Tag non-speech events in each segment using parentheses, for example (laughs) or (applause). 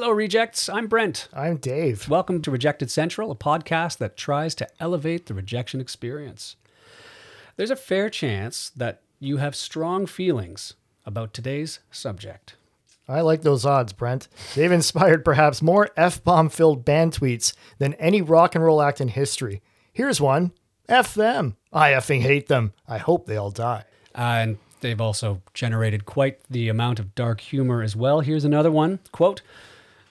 Hello, Rejects. I'm Brent. I'm Dave. Welcome to Rejected Central, a podcast that tries to elevate the rejection experience. There's a fair chance that you have strong feelings about today's subject. I like those odds, Brent. They've inspired perhaps more F bomb filled band tweets than any rock and roll act in history. Here's one F them. I effing hate them. I hope they all die. And they've also generated quite the amount of dark humor as well. Here's another one quote,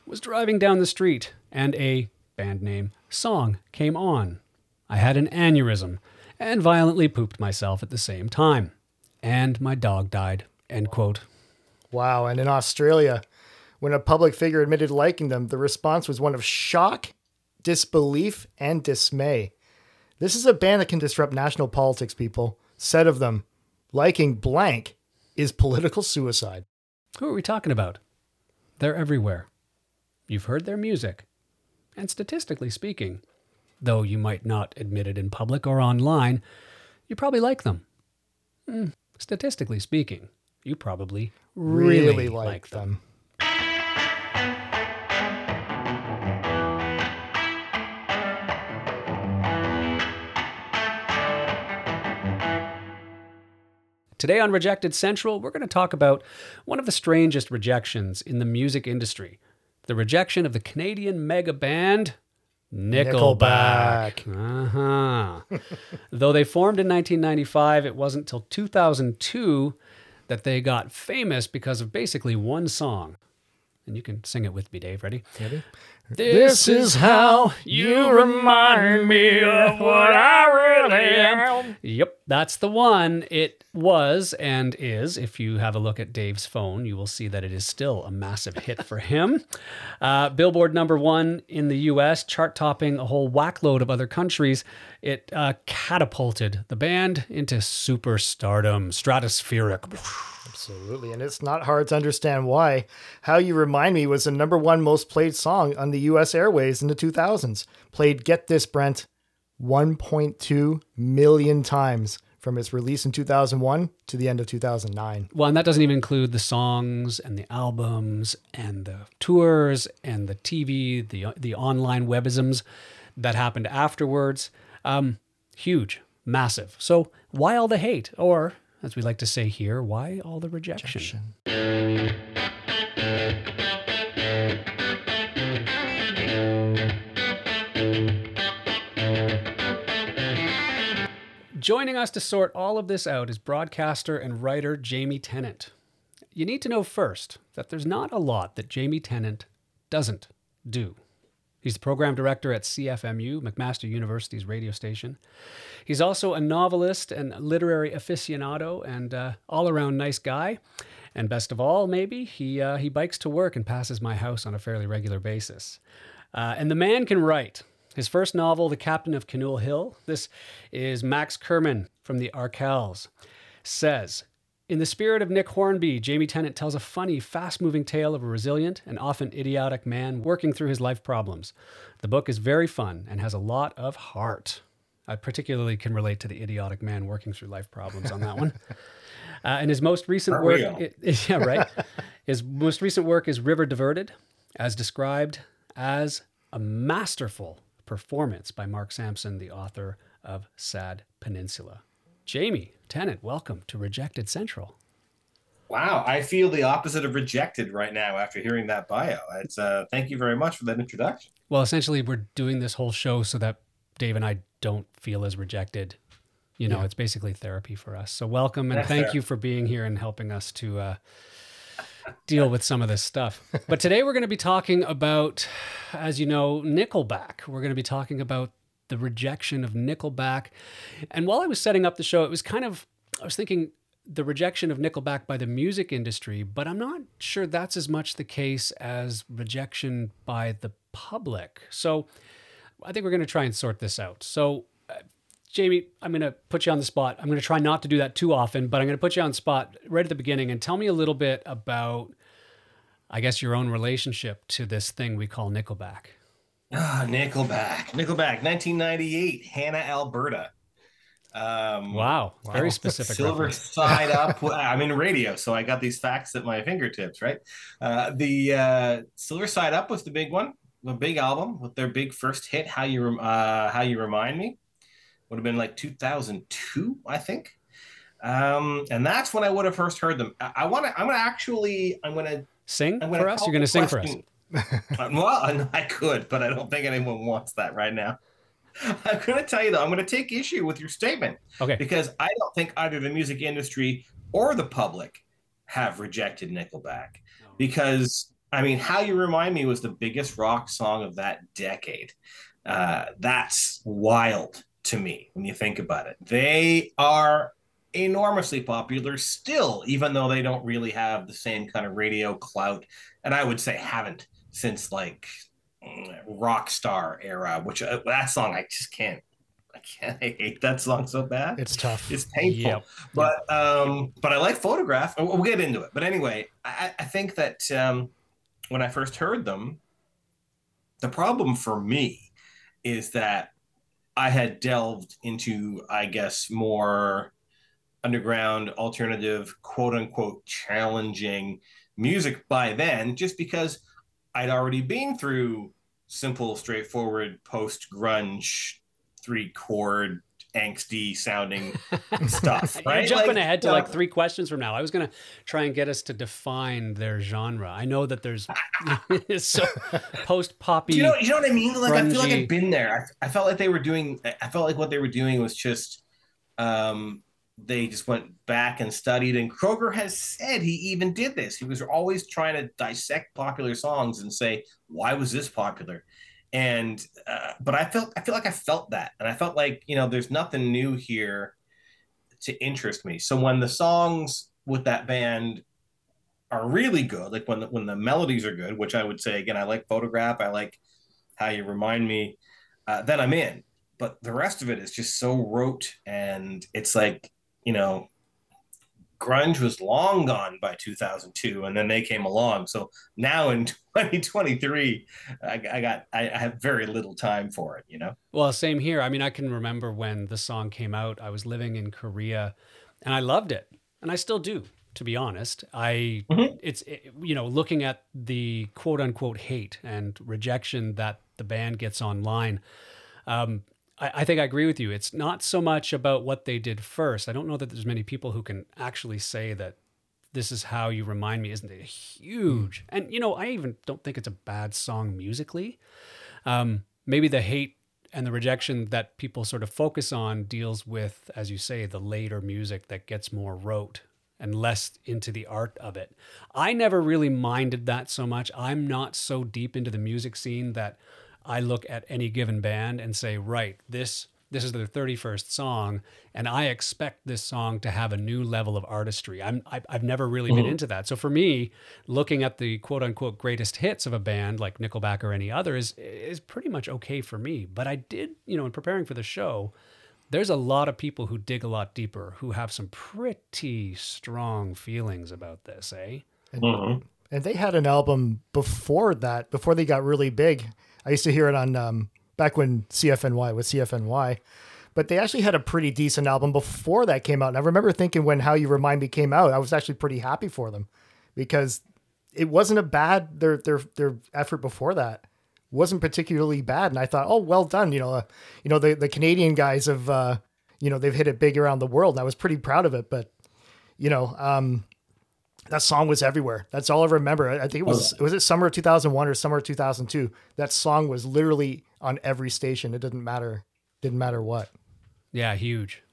was driving down the street and a band name song came on. I had an aneurysm and violently pooped myself at the same time. And my dog died. End quote. Wow. And in Australia, when a public figure admitted liking them, the response was one of shock, disbelief, and dismay. This is a band that can disrupt national politics, people. Said of them, liking blank is political suicide. Who are we talking about? They're everywhere. You've heard their music. And statistically speaking, though you might not admit it in public or online, you probably like them. Mm, statistically speaking, you probably really, Really like, like them. them. Today on Rejected Central, we're going to talk about one of the strangest rejections in the music industry the rejection of the Canadian mega band Nickelback. Uh-huh. Though they formed in 1995, it wasn't till 2002 that they got famous because of basically one song. And you can sing it with me, Dave. Ready? Ready? This is how you remind me of what I really am. Yep, that's the one. It was and is. If you have a look at Dave's phone, you will see that it is still a massive hit for him. (laughs) Uh, Billboard number one in the US, chart topping a whole whackload of other countries. It uh, catapulted the band into superstardom, stratospheric. Absolutely. And it's not hard to understand why. How You Remind Me was the number one most played song on the US airways in the 2000s. Played, get this, Brent, 1.2 million times from its release in 2001 to the end of 2009. Well, and that doesn't even include the songs and the albums and the tours and the TV, the the online webisms that happened afterwards. Um, huge, massive. So why all the hate, or as we like to say here, why all the rejection? Joining us to sort all of this out is broadcaster and writer Jamie Tennant. You need to know first that there's not a lot that Jamie Tennant doesn't do. He's the program director at CFMU, McMaster University's radio station. He's also a novelist and literary aficionado and uh, all around nice guy. And best of all, maybe, he, uh, he bikes to work and passes my house on a fairly regular basis. Uh, and the man can write. His first novel, The Captain of Canoe Hill, this is Max Kerman from the Arkells, says, in the spirit of Nick Hornby, Jamie Tennant tells a funny, fast moving tale of a resilient and often idiotic man working through his life problems. The book is very fun and has a lot of heart. I particularly can relate to the idiotic man working through life problems on that one. (laughs) Uh, and his most recent For work, real. it- (laughs) yeah, right. his most recent work is River Diverted, as described as a masterful performance by Mark Sampson, the author of Sad Peninsula. Jamie Tennant, welcome to Rejected Central. Wow, I feel the opposite of rejected right now after hearing that bio. It's uh thank you very much for that introduction. Well, essentially, we're doing this whole show so that Dave and I don't feel as rejected. You know, Yeah. it's basically therapy for us. So, welcome and That's thank fair. you for being here and helping us to uh, deal with some of this stuff. But today we're going to be talking about, as you know, Nickelback. We're going to be talking about the rejection of Nickelback. And while I was setting up the show, it was kind of, I was thinking the rejection of Nickelback by the music industry, but I'm not sure that's as much the case as rejection by the public. So I think we're going to try and sort this out. So, Jamie, I'm going to put you on the spot. I'm going to try not to do that too often, but I'm going to put you on the spot right at the beginning and tell me a little bit about, I guess, your own relationship to this thing we call Nickelback. Ah, Nickelback. Nickelback, 1998, Hanna, Alberta. Um, Wow, very specific. Silver reference. (laughs) Side Up. I'm in radio, so I got these facts at my fingertips, right? Uh, the uh, Silver Side Up was the big one, the big album with their big first hit. How you Rem- uh, How you remind me would have been like 2002, I think. Um, and that's when I would have first heard them. I, I want to. I'm gonna actually. I'm gonna. Sing I'm gonna for us. You're going to the sing for us. (laughs) Well, I could, but I don't think anyone wants that right now. (laughs) I'm going to tell you though, I'm going to take issue with your statement Okay. because I don't think either the music industry or the public have rejected Nickelback. Because I mean, "How You Remind Me" was the biggest rock song of that decade. Uh, that's wild to me when you think about it. They are enormously popular still, even though they don't really have the same kind of radio clout, and I would say haven't since like mm, rock star era. Which uh, that song I just can't. I can't. I hate that song so bad. It's tough. It's painful. Yep. But um, but I like Photograph. We'll we'll get into it. But anyway, I, I think that um, when I first heard them, the problem for me is that I had delved into, I guess, more underground, alternative, quote unquote, challenging music by then, just because I'd already been through simple, straightforward post grunge, three chord, angsty sounding (laughs) stuff. Right? You're jumping Like, ahead to yeah. like three questions from now. I was going to try and get us to define their genre. I know that there's (laughs) so post poppy. You know, you know what I mean? Like I feel like grungy. I've been there. I, I felt like they were doing. I felt like what they were doing was just. Um, they just went back and studied, and Kroeger has said he even did this. He was always trying to dissect popular songs and say why was this popular, and uh, but I felt I feel like I felt that, and I felt like you know there's nothing new here to interest me. So when the songs with that band are really good, like when the, when the melodies are good, which I would say again, I like Photograph, I like How You Remind Me, uh, then I'm in. But the rest of it is just so rote, and it's like you know, grunge was long gone by 2002, and then they came along. So now in (laughs) 2023, I, I got I, I have very little time for it. You know. Well, same here. I mean, I can remember when the song came out. I was living in Korea, and I loved it, and I still do. To be honest, I Mhm. it's it, you know looking at the quote unquote hate and rejection that the band gets online. Um, I, I think I agree with you. It's not so much about what they did first. I don't know that there's many people who can actually say that this is how you remind me. Isn't it huge? And you know, I even don't think it's a bad song musically. Um, maybe the hate and the rejection that people sort of focus on deals with, as you say, the later music that gets more rote and less into the art of it. I never really minded that so much. I'm not so deep into the music scene that I look at any given band and say, right, this this is their 31st song, and I expect this song to have a new level of artistry. I'm I, I've never really been into that. So for me, looking at the quote unquote greatest hits of a band like Nickelback or any other is is pretty much okay for me. But I did, you know, in preparing for the show, there's a lot of people who dig a lot deeper, who have some pretty strong feelings about this, eh? And they had an album before that, before they got really big. I used to hear it on um, back when CFNY was CFNY, but they actually had a pretty decent album before that came out. And I remember thinking when How You Remind Me came out, I was actually pretty happy for them because it wasn't a bad their their their effort before that wasn't particularly bad. And I thought, oh, well done. You know, uh, you know the the Canadian guys have uh, you know they've hit it big around the world. And I was pretty proud of it, but you know. um that song was everywhere. That's all I remember. I I think it was was it summer of 2001 or summer of 2002. That song was literally on every station. It didn't matter didn't matter what. Yeah, huge,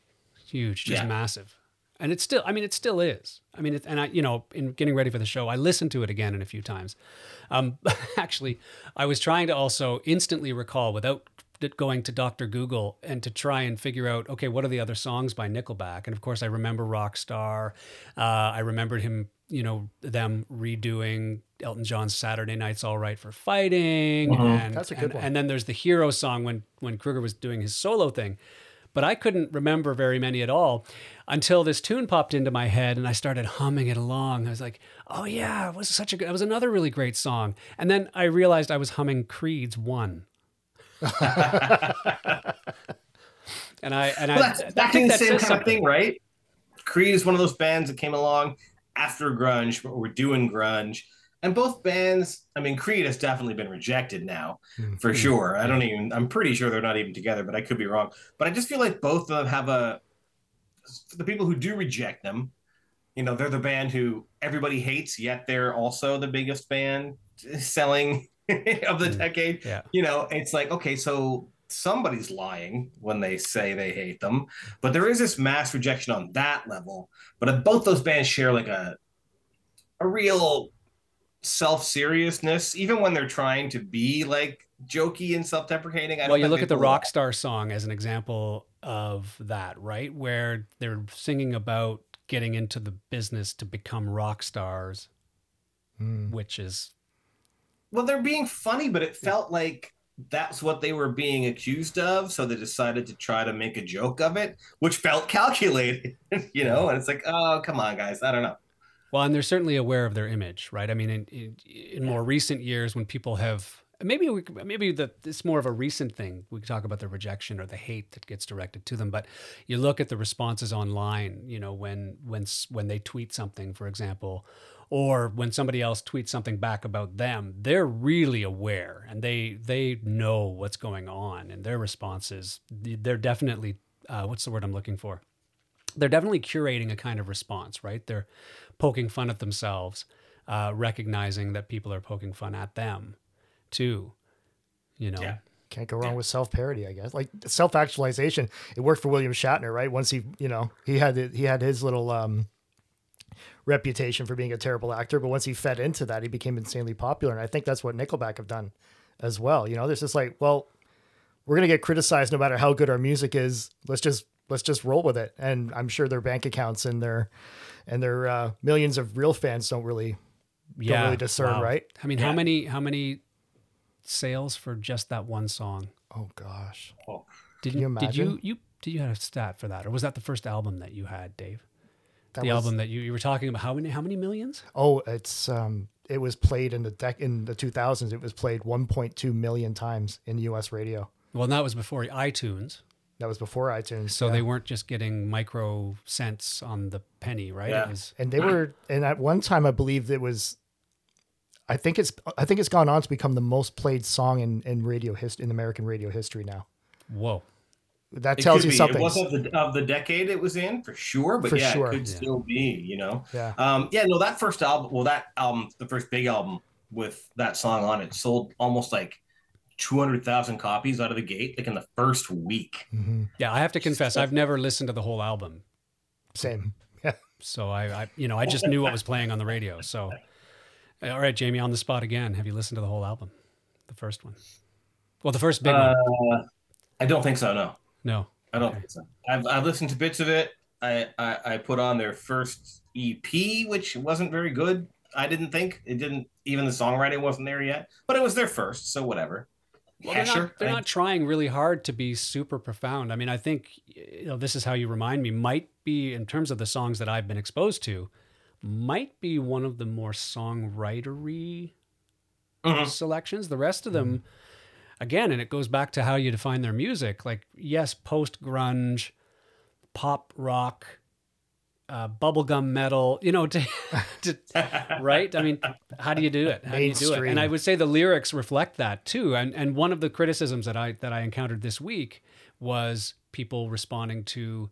huge, just Yeah. massive. And it's still, I mean, it still is. I mean, it, and I, you know, in getting ready for the show, I listened to it again in a few times. Um, (laughs) actually, I was trying to also instantly recall without going to Dr. Google and to try and figure out, okay, what are the other songs by Nickelback? And of course, I remember Rockstar. Uh, I remembered him, you know, them redoing Elton John's Saturday Night's All Right for Fighting. Mm-hmm. And, That's a good and, one. and then there's the Hero song when when Kroeger was doing his solo thing but I couldn't remember very many at all until this tune popped into my head and I started humming it along. I was like, "Oh yeah, it was such a good. It was another really great song." And then I realized I was humming Creed's "One." (laughs) And I and Well, I, that's I back think the that same says kind of something. thing, right? Creed is one of those bands that came along after grunge, but we're doing grunge. And both bands, I mean, Creed has definitely been rejected now, Hmm. for sure. I don't even, I'm pretty sure they're not even together, but I could be wrong. But I just feel like both of them have a, for the people who do reject them, you know, they're the band who everybody hates, yet they're also the biggest band (laughs) selling (laughs) of the Hmm. decade. Yeah. You know, it's like, okay, so somebody's lying when they say they hate them, but there is this mass rejection on that level. But if both those bands share like a, a real self seriousness, even when they're trying to be like jokey and self deprecating. Well, you look at the Rockstar song as an example of that, right? Where they're singing about getting into the business to become rock stars, Mm. which is Well, they're being funny, but it felt like that's what they were being accused of. So they decided to try to make a joke of it, which felt (laughs) calculated, you know? And it's like, oh, come on, guys. I don't know. well, and they're certainly aware of their image, right? I mean, in in, in more recent years, when people have maybe we, maybe the it's more of a recent thing. We talk about the rejection or the hate that gets directed to them, but you look at the responses online. You know, when when when they tweet something, for example, or when somebody else tweets something back about them, they're really aware and they they know what's going on, and their responses they're definitely uh, what's the word I'm looking for? They're definitely curating a kind of response, right? They're poking fun at themselves, uh, recognizing that people are poking fun at them, too. You know, Yeah. Can't go wrong with self parody, I guess. Like self actualization, it worked for William Shatner, right? Once he, you know, he had he had his little um, reputation for being a terrible actor, but once he fed into that, he became insanely popular. And I think that's what Nickelback have done as well. You know, there's just like, well, we're gonna get criticized no matter how good our music is. Let's just let's just roll with it. And I'm sure their bank accounts and their and their uh, millions of real fans don't really yeah, really discern, right? I mean, how many how many sales for just that one song? Oh gosh. Did Can you Did you you did you have a stat for that, or was that the first album that you had, Dave? That the was- album that you, you were talking about. How many how many millions? Oh, it's um, it was played in the dec- in the 2000s. It was played 1.2 million times in U.S. radio. Well, that was before iTunes, That was before iTunes. so yeah. they weren't just getting micro cents on the penny, right? Yeah. Was and they were and at one time I believe it was. I think it's I think it's gone on to become the most played song in in radio history in American radio history now. whoa. That tells could you be. something. It was of the, of the decade it was in, for sure. But For yeah, sure. it could Yeah. still be, you know? yeah. Um, yeah, no, that first album, well, that album, the first big album with that song on it, sold almost like 200,000 copies out of the gate, like in the first week. hmm Yeah, I have to confess, I've never listened to the whole album. Same. Yeah. (laughs) So I, I, you know, I just knew what was playing on the radio. So, all right, Jamie, on the spot again. Have you listened to the whole album, the first one? Well, the first big Uh, one. I don't think so, no. No. I don't Okay. think so. I've, I've listened to bits of it. I, I, I put on their first EP, which wasn't very good. I didn't think it didn't even the songwriting wasn't there yet, but it was their first, so whatever. Well, yeah, they're sure. not, they're I- not trying really hard to be super profound. I mean, I think you know, this is how you remind me might be in terms of the songs that I've been exposed to, might be one of the more songwritery Mhm. selections. The rest of them, again, and it goes back to how you define their music. Like, yes, post grunge, pop rock, uh, bubblegum metal. You know, (laughs) to, to right? I mean, how do you do it? How do you do it? And I would say the lyrics reflect that too. And and one of the criticisms that I that I encountered this week was people responding to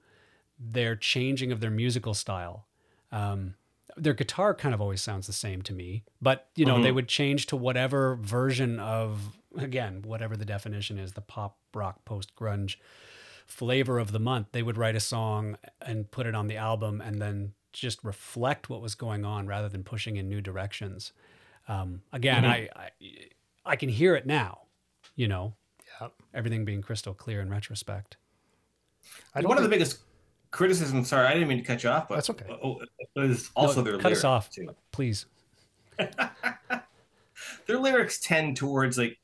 their changing of their musical style. Um, their guitar kind of always sounds the same to me, but you know they Mhm. would change to whatever version of again whatever the definition is, the pop rock post grunge flavor of the month. They would write a song and put it on the album, and then just reflect what was going on rather than pushing in new directions. Um, again, Mhm. I, I I can hear it now, you know, Yeah. everything being crystal clear in retrospect. I don't One of the biggest criticisms, sorry, I didn't mean to cut you off, but That's okay. oh, is also No, their cut lyrics us off. too. Please. (laughs) Their lyrics tend towards like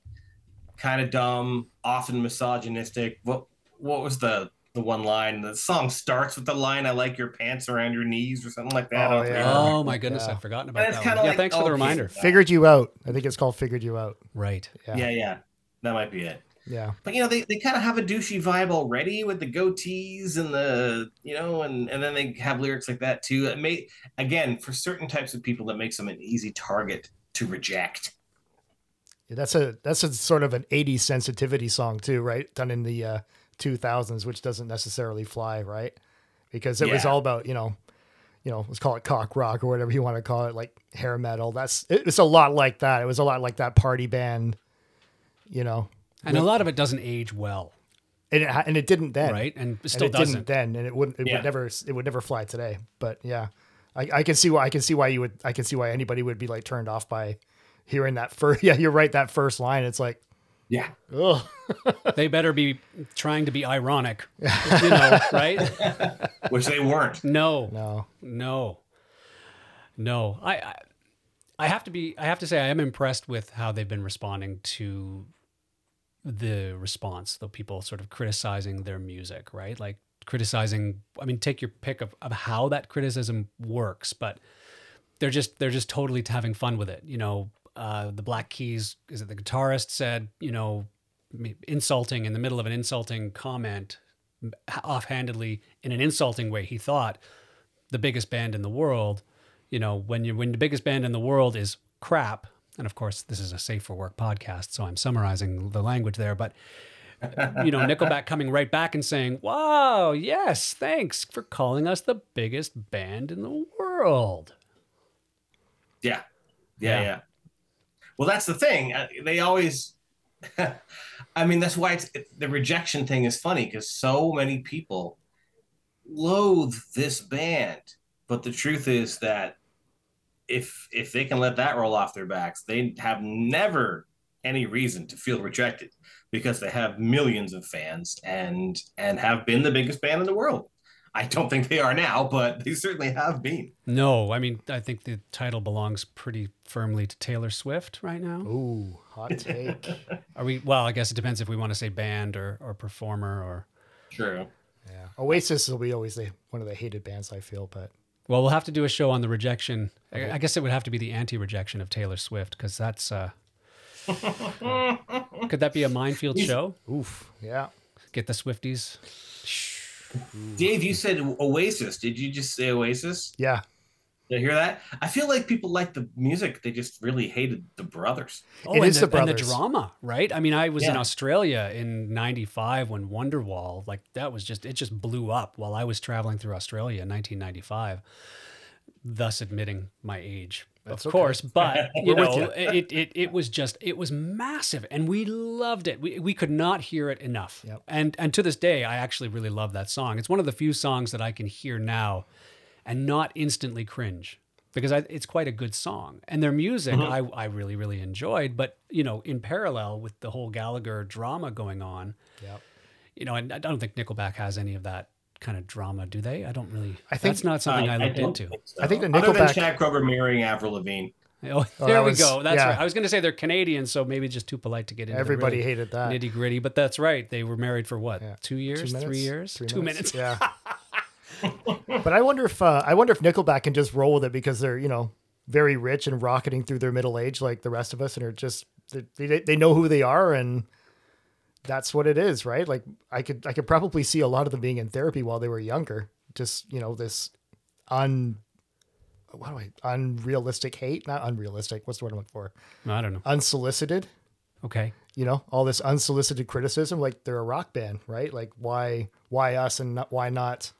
kind of dumb, often misogynistic. What what was the the one line? The song starts with the line "I like your pants around your knees" or something like that. Oh, yeah. Oh my goodness, Yeah. I'd forgotten about it's that. kinda Yeah, like, thanks for the reminder. Figured you out. I think it's called Figured You Out. Right. Yeah. Yeah, yeah, that might be it. Yeah. But you know, they, they kind of have a douchey vibe already with the goatees and the you know, and and then they have lyrics like that too. It may again for certain types of people that makes them an easy target to reject. Yeah, that's a that's a sort of an 80s sensitivity song too, right? Done in the uh, 2000s, which doesn't necessarily fly, right? Because it was all about you know, you know, let's call it cock rock or whatever you want to call it, like hair metal. That's it, it's a lot like that. It was a lot like that party band, you know, And a lot of it doesn't age well, and it, and it didn't then, right? And it And still it doesn't. didn't then, and it wouldn't. It Yeah. would never. It would never fly today. But yeah, I, I can see why. I can see why you would. I can see why anybody would be like turned off by hearing that first. (laughs) Yeah, you're right. That first line. It's like, Yeah. (laughs) They better be trying to be ironic, you (laughs) know, right? Which they weren't. No, no. no, no. I, I, I have to be. I have to say, I am impressed with how they've been responding to the response. Though people sort of criticizing their music, right? Like criticizing. I mean, take your pick of, of how that criticism works, but they're just they're just totally having fun with it. You know, uh, the Black Keys is it the guitarist said, you know, insulting in the middle of an insulting comment, offhandedly in an insulting way. He thought the biggest band in the world. You know, when you when the biggest band in the world is crap, and of course this is a safe for work podcast, so I'm summarizing the language there, but you know, Nickelback coming right back and saying, "Wow, yes, thanks for calling us the biggest band in the world." Yeah. Yeah, Yeah. Well, that's the thing. They always (laughs) I mean, that's why it's, it, the rejection thing is funny because so many people loathe this band. But the truth is that if if they can let that roll off their backs, they have never any reason to feel rejected because they have millions of fans and and have been the biggest band in the world. I don't think they are now, but they certainly have been. No, I mean, I think the title belongs pretty firmly to Taylor Swift right now. Ooh, hot take. (laughs) Are we? Well, I guess it depends if we want to say band or or performer or. True. yeah, Oasis will be always the, one of the hated bands. I feel, but Well, we'll have to do a show on the rejection. I, I guess it would have to be the anti-rejection of Taylor Swift because that's. uh (laughs) Could that be a minefield show? oof, yeah. Get the Swifties. Dave, you said Oasis. Did you just say Oasis? Yeah, Did I hear that? I feel like people like the music. They just really hated the brothers. Oh, It and, is the, the and the drama, right? I mean, I was in Australia in '95 when Wonderwall, like that was just it just blew up while I was traveling through Australia in 1995. Thus, admitting my age, That's of okay. course. But (laughs) you know, you. it, it it was just it was massive, and we loved it. We we could not hear it enough. Yep. And and to this day, I actually really love that song. It's one of the few songs that I can hear now, and not instantly cringe because I, it's quite a good song and their music mm-hmm. I, I really really enjoyed but you know in parallel with the whole gallagher drama going on Yep. you know and i don't think nickelback has any of that kind of drama do they i don't really I think- that's not something i, looked don't into so. I think the Nickelback. Other than Nickelback- Chad Kroeger mirroring Avril Lavigne. oh, Oh, there that we was- go that's yeah. right i was going to say they're canadian so maybe just too polite to get into Everybody hated that. nitty gritty but that's right they were married for what Yeah. two years minutes? three years Three two minutes, Yeah. (laughs) (laughs) but I wonder if uh, I wonder if Nickelback can just roll with it because they're you know very rich and rocketing through their middle age like the rest of us, and are just they they, they know who they are and that's what it is, right? Like I could I could probably see a lot of them being in therapy while they were younger. Just you know this un what do I unrealistic hate, not unrealistic. What's the word I'm looking for? i don't know Unsolicited okay you know all this unsolicited criticism like they're a rock band right like why why us and not, why not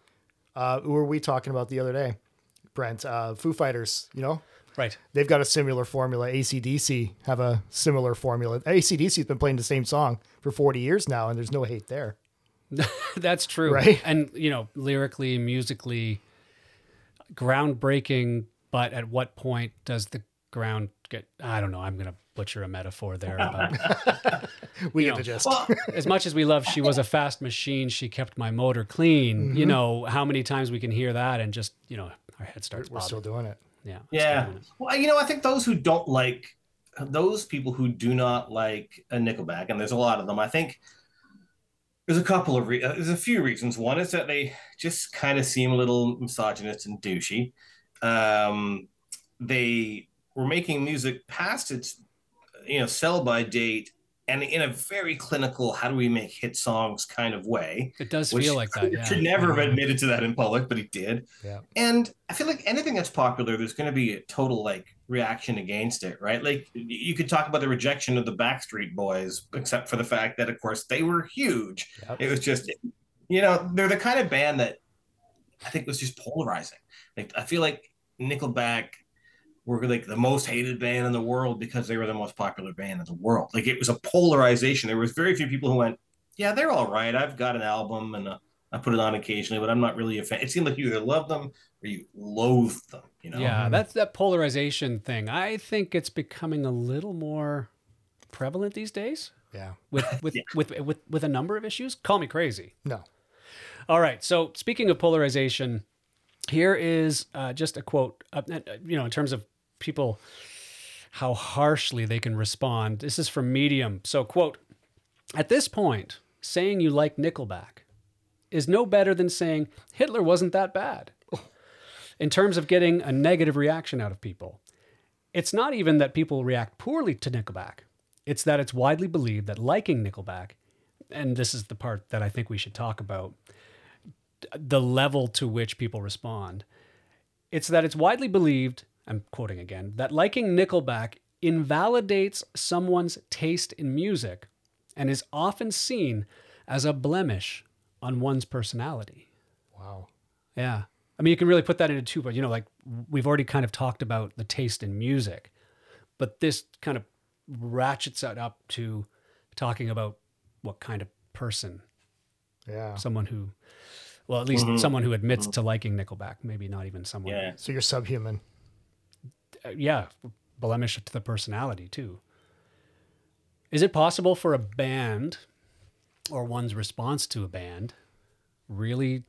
uh who were we talking about the other day brent uh foo fighters you know right they've got a similar formula acdc have a similar formula acdc's been playing the same song for 40 years now and there's no hate there (laughs) That's true. Right? And, you know, lyrically, musically, groundbreaking, but at what point does the ground get, I don't know, I'm going to butcher a metaphor there. But (laughs) (laughs) we You get know, the gist as much as we love, she was a fast machine, she kept my motor clean. Mm-hmm. You know, how many times we can hear that and just, you know, our head starts we're still doing it Yeah. yeah. Well, you know, I think those who don't like those people who do not like a Nickelback, and there's a lot of them. I think there's a couple of re- uh, there's a few reasons. One is that they just kind of seem a little misogynist and douchey. Um, they were making music past its you know sell by date and in a very clinical, how do we make hit songs kind of way. It does feel like that. (laughs) Yeah. Should never have mm-hmm. admitted to that in public, but he did. Yeah. And I feel like anything that's popular, there's going to be a total like reaction against it, right? Like you could talk about the rejection of the Backstreet Boys, except for the fact that, of course, they were huge. Yep. It was just, you know, they're the kind of band that I think was just polarizing. Like I feel like Nickelback were like the most hated band in the world because they were the most popular band in the world. Like it was a polarization. There was very few people who went, "Yeah, they're all right. I've got an album and uh, I put it on occasionally, but I'm not really a fan." It seemed like you either loved them or you loathed them. You know? Yeah, that's that polarization thing. I think it's becoming a little more prevalent these days Yeah. with (laughs) with, Yeah. with with with a number of issues. Call me crazy. No. All right. So speaking of polarization, here is uh, just a quote. Uh, uh, you know, in terms of people, how harshly they can respond. This is from Medium. So quote: At this point, saying you like Nickelback is no better than saying Hitler wasn't that bad. In terms of getting a negative reaction out of people, it's not even that people react poorly to Nickelback. It's that it's widely believed that liking Nickelback, and this is the part that I think we should talk about, the level to which people respond. It's that it's widely believed, I'm quoting again, that liking Nickelback invalidates someone's taste in music and is often seen as a blemish on one's personality. Wow. Yeah. I mean, you can really put that into two, but you know, like we've already kind of talked about the taste in music, but this kind of ratchets it up to talking about what kind of person, Yeah. someone who, well, at least Mhm. someone who admits to liking Nickelback, maybe not even someone. Yeah. So you're subhuman. Uh, yeah, blemish to the personality too. Is it possible for a band or one's response to a band really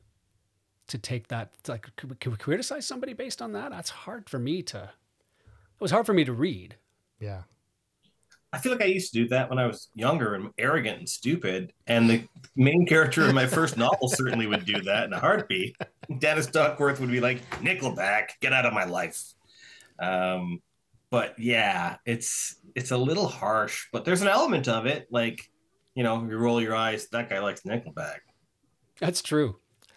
to take that like could we, could we criticize somebody based on that? That's hard for me to it was hard for me to read. Yeah. I feel like I used to do that when I was younger and arrogant and stupid. And the main character in my first novel certainly would do that in a heartbeat. Dennis Duckworth would be like, Nickelback, get out of my life. Um, but yeah, it's it's a little harsh, but there's an element of it. Like, you know, you roll your eyes, that guy likes Nickelback. That's true.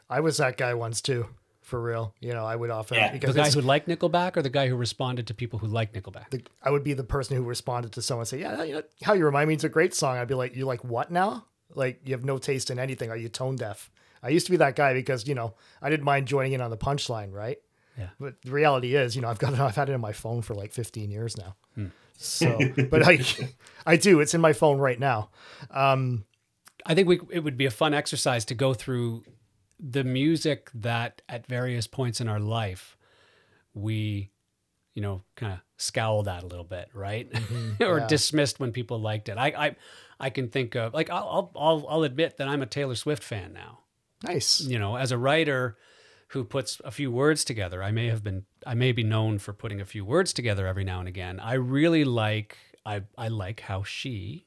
I was that guy once too, for real. You know, I would often Yeah. The because guy it's- who liked Nickelback or the guy who responded to people who liked Nickelback? the, I would be the person who responded to someone say, "Yeah, you know, how you remind me it's a great song." I'd be like, "You like what now? Like you have no taste in anything? Are you tone deaf?" I used to be that guy because you know I didn't mind joining in on the punchline, right? Yeah. But the reality is, you know, I've got it, I've had it in my phone for like 15 years now. Hmm. So, (laughs) but I, (laughs) I do. It's in my phone right now. Um, I think we it would be a fun exercise to go through the music that at various points in our life we you know kind of scowled at a little bit, right? (laughs) or Mm-hmm. yeah. dismissed when people liked it. I I I can think of like I'll I'll I'll admit that I'm a Taylor Swift fan now. nice. You know, as a writer who puts a few words together, I may have been I may be known for putting a few words together every now and again. I really like I I like how she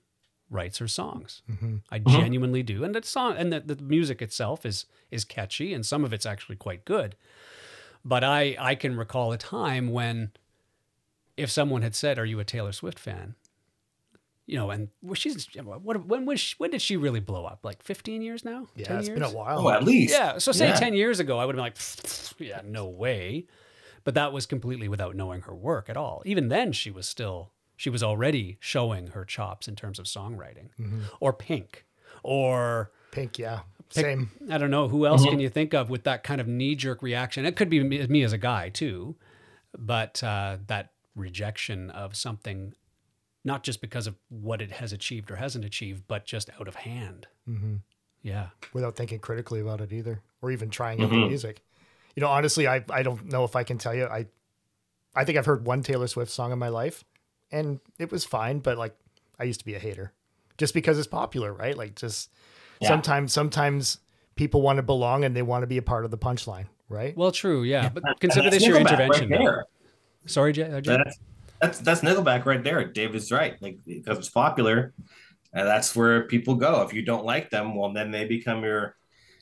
writes her songs. hmm I genuinely do, and the song and the, the music itself is is catchy, and some of it's actually quite good. But I I can recall a time when, if someone had said, "Are you a Taylor Swift fan?" You know, and well, she's what when was she, when did she really blow up? Like fifteen years now? Yeah, 10 it's years? been a while. Oh, at least. Yeah. So say Yeah. 10 years ago, I would have been like, (laughs) yeah, no way. But that was completely without knowing her work at all. Even then, she was still, she was already showing her chops in terms of songwriting. Mhm. Or Pink. Or Pink, yeah, Pick- same. I don't know, who else Mhm. can you think of with that kind of knee jerk reaction? It could be me, me as a guy too. But uh, that rejection of something, not just because of what it has achieved or hasn't achieved, but just out of hand. hmm Yeah. Without thinking critically about it either, or even trying out the Mhm. music. You know, honestly, I I don't know if I can tell you. I I think I've heard one Taylor Swift song in my life, and it was fine. But like, I used to be a hater, just because it's popular, right? Like, just Yeah. sometimes sometimes people want to belong and they want to be a part of the punchline, right? Well, true. Yeah. But And consider this your intervention. Right there. Sorry, Jay. uh, Jay? That's, that's that's Nickelback right there. David's right. Like because it's popular, and that's where people go. If you don't like them, well, then they become your.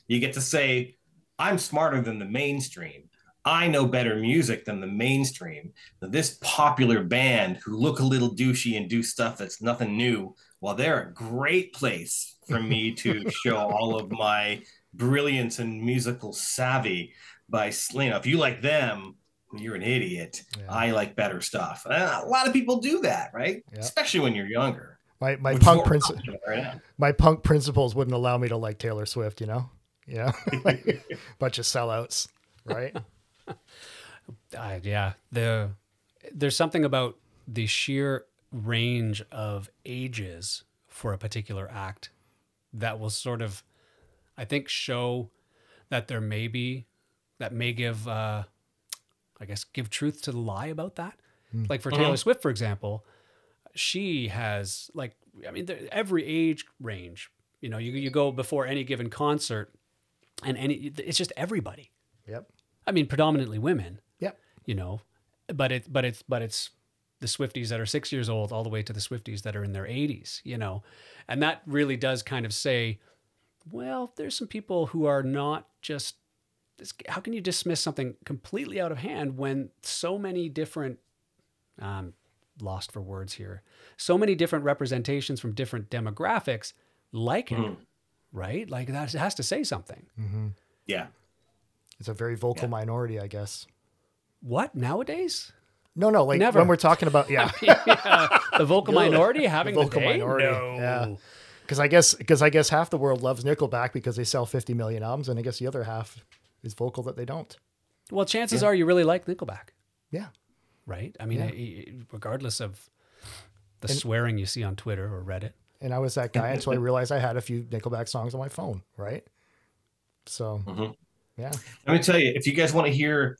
You get to say, "I'm smarter than the mainstream. I know better music than the mainstream. This popular band who look a little douchey and do stuff that's nothing new, well, they're a great place for me (laughs) to show all of my brilliance and musical savvy by, you know, if you like them, you're an idiot. Yeah. I like better stuff. And a lot of people do that, right? Especially when you're younger. My my punk princi- right my punk principles wouldn't allow me to like Taylor Swift, you know? Yeah. (laughs) (laughs) bunch of sellouts, right? (laughs) Yeah. The there's something about the sheer range of ages for a particular act that will sort of I think show that there may be that may give uh I guess give truth to the lie about that. Mm. Like for Taylor uh-huh. Swift, for example, she has like I mean every age range. You know, you you go before any given concert, and any it's just everybody. Yep. I mean, predominantly women. Yep. You know, but it but it's but it's the Swifties that are six years old all the way to the Swifties that are in their 80s. You know, and that really does kind of say, well, there's some people who are not just how can you dismiss something completely out of hand when so many different um, lost for words here so many different representations from different demographics like it mm. right like that has to say something mm-hmm. yeah it's a very vocal yeah. minority i guess what nowadays no no like Never. when we're talking about yeah, (laughs) yeah the vocal (laughs) minority having the vocal the minority no. yeah because I guess because I guess half the world loves Nickelback because they sell 50 million albums, and I guess the other half is vocal that they don't. Well, chances yeah. are you really like Nickelback. Yeah. Right. I mean, yeah. regardless of the and, swearing you see on Twitter or Reddit. And I was that guy until I realized I had a few Nickelback songs on my phone. Right. So, mm-hmm. Yeah. Let me tell you, if you guys want to hear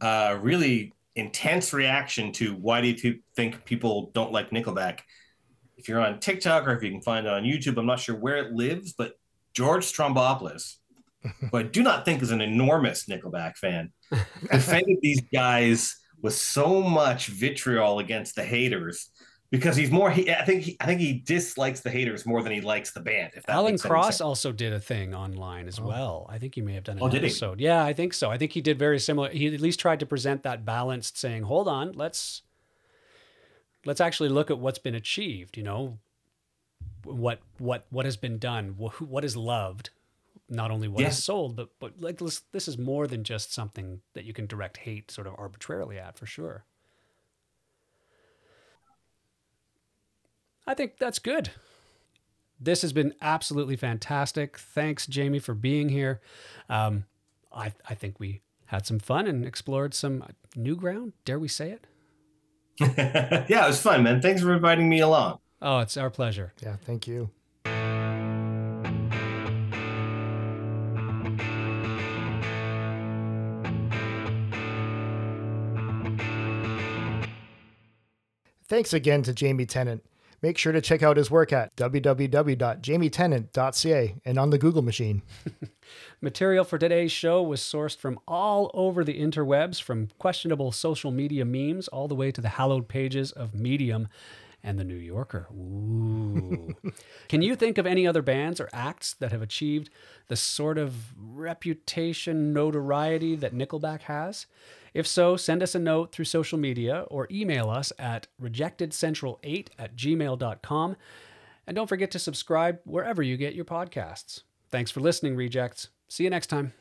uh, really intense reaction to why do you think people don't like Nickelback, if you're on TikTok or if you can find it on YouTube, I'm not sure where it lives, but George Stroumboulopoulos, (laughs) who I do not think is an enormous Nickelback fan, (laughs) defended these guys with so much vitriol against the haters because he's more. He, I think. He, I think he dislikes the haters more than he likes the band. If Alan Cross also did a thing online as oh. well. I think he may have done an oh, episode. Yeah, I think so. I think he did very similar. He at least tried to present that balanced, saying, "Hold on, let's let's actually look at what's been achieved. You know, what what what has been done, what, what is loved, not only what yeah. is sold, but but like this, this is more than just something that you can direct hate sort of arbitrarily at for sure. I think that's good. This has been absolutely fantastic. Thanks, Jamie, for being here. Um, I I think we had some fun and explored some new ground. Dare we say it? (laughs) yeah, it was fun, man. Thanks for inviting me along. Oh, it's our pleasure. Yeah, thank you. Thanks again to Jamie Tennant. Make sure to check out his work at www.jamietennant.ca and on the Google machine. (laughs) Material for today's show was sourced from all over the interwebs, from questionable social media memes all the way to the hallowed pages of Medium and The New Yorker. Ooh. Can you think of any other bands or acts that have achieved the sort of reputation, notoriety that Nickelback has? If so, send us a note through social media or email us at rejectedcentral8 at gmail.com. And don't forget to subscribe wherever you get your podcasts. Thanks for listening, Rejects. See you next time.